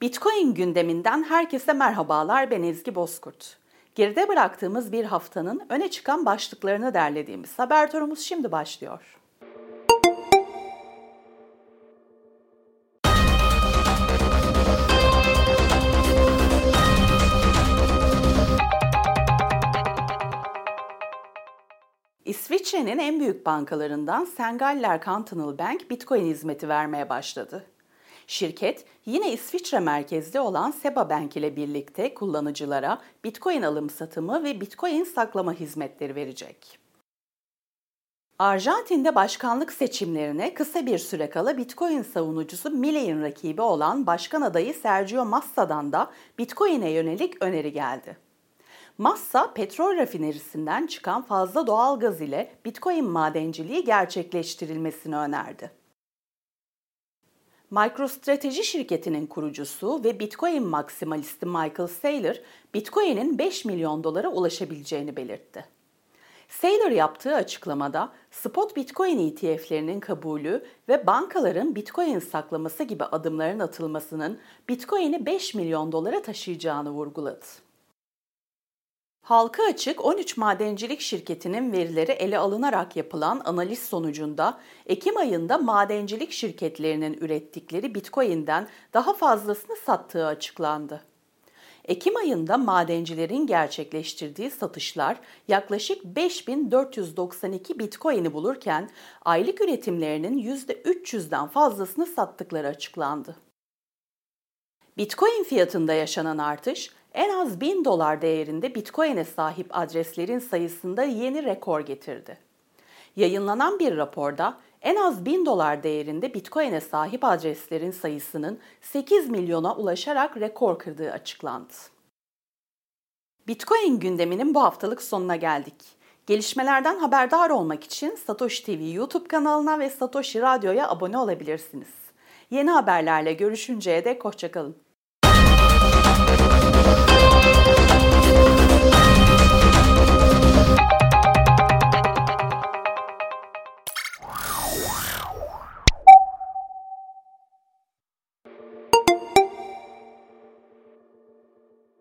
Bitcoin gündeminden herkese merhabalar ben Ezgi Bozkurt. Geride bıraktığımız bir haftanın öne çıkan başlıklarını derlediğimiz haber turumuz şimdi başlıyor. İsviçre'nin en büyük bankalarından Sengaller Cantonal Bank Bitcoin hizmeti vermeye başladı. Şirket yine İsviçre merkezli olan Seba Bank ile birlikte kullanıcılara Bitcoin alım satımı ve Bitcoin saklama hizmetleri verecek. Arjantin'de başkanlık seçimlerine kısa bir süre kala Bitcoin savunucusu Millei'in rakibi olan başkan adayı Sergio Massa'dan da Bitcoin'e yönelik öneri geldi. Massa, petrol rafinerisinden çıkan fazla doğal gaz ile Bitcoin madenciliği gerçekleştirilmesini önerdi. MicroStrateji şirketinin kurucusu ve Bitcoin maksimalisti Michael Saylor, Bitcoin'in 5 milyon dolara ulaşabileceğini belirtti. Saylor yaptığı açıklamada spot Bitcoin ETF'lerinin kabulü ve bankaların Bitcoin saklaması gibi adımların atılmasının Bitcoin'i 5 milyon dolara taşıyacağını vurguladı. Halka açık 13 madencilik şirketinin verileri ele alınarak yapılan analiz sonucunda Ekim ayında madencilik şirketlerinin ürettikleri Bitcoin'den daha fazlasını sattığı açıklandı. Ekim ayında madencilerin gerçekleştirdiği satışlar yaklaşık 5492 Bitcoin'i bulurken aylık üretimlerinin %300'den fazlasını sattıkları açıklandı. Bitcoin fiyatında yaşanan artış en az 1000 dolar değerinde Bitcoin'e sahip adreslerin sayısında yeni rekor getirdi. Yayınlanan bir raporda en az 1000 dolar değerinde Bitcoin'e sahip adreslerin sayısının 8 milyona ulaşarak rekor kırdığı açıklandı. Bitcoin gündeminin bu haftalık sonuna geldik. Gelişmelerden haberdar olmak için Satoshi TV YouTube kanalına ve Satoshi Radyo'ya abone olabilirsiniz. Yeni haberlerle görüşünceye dek hoşçakalın.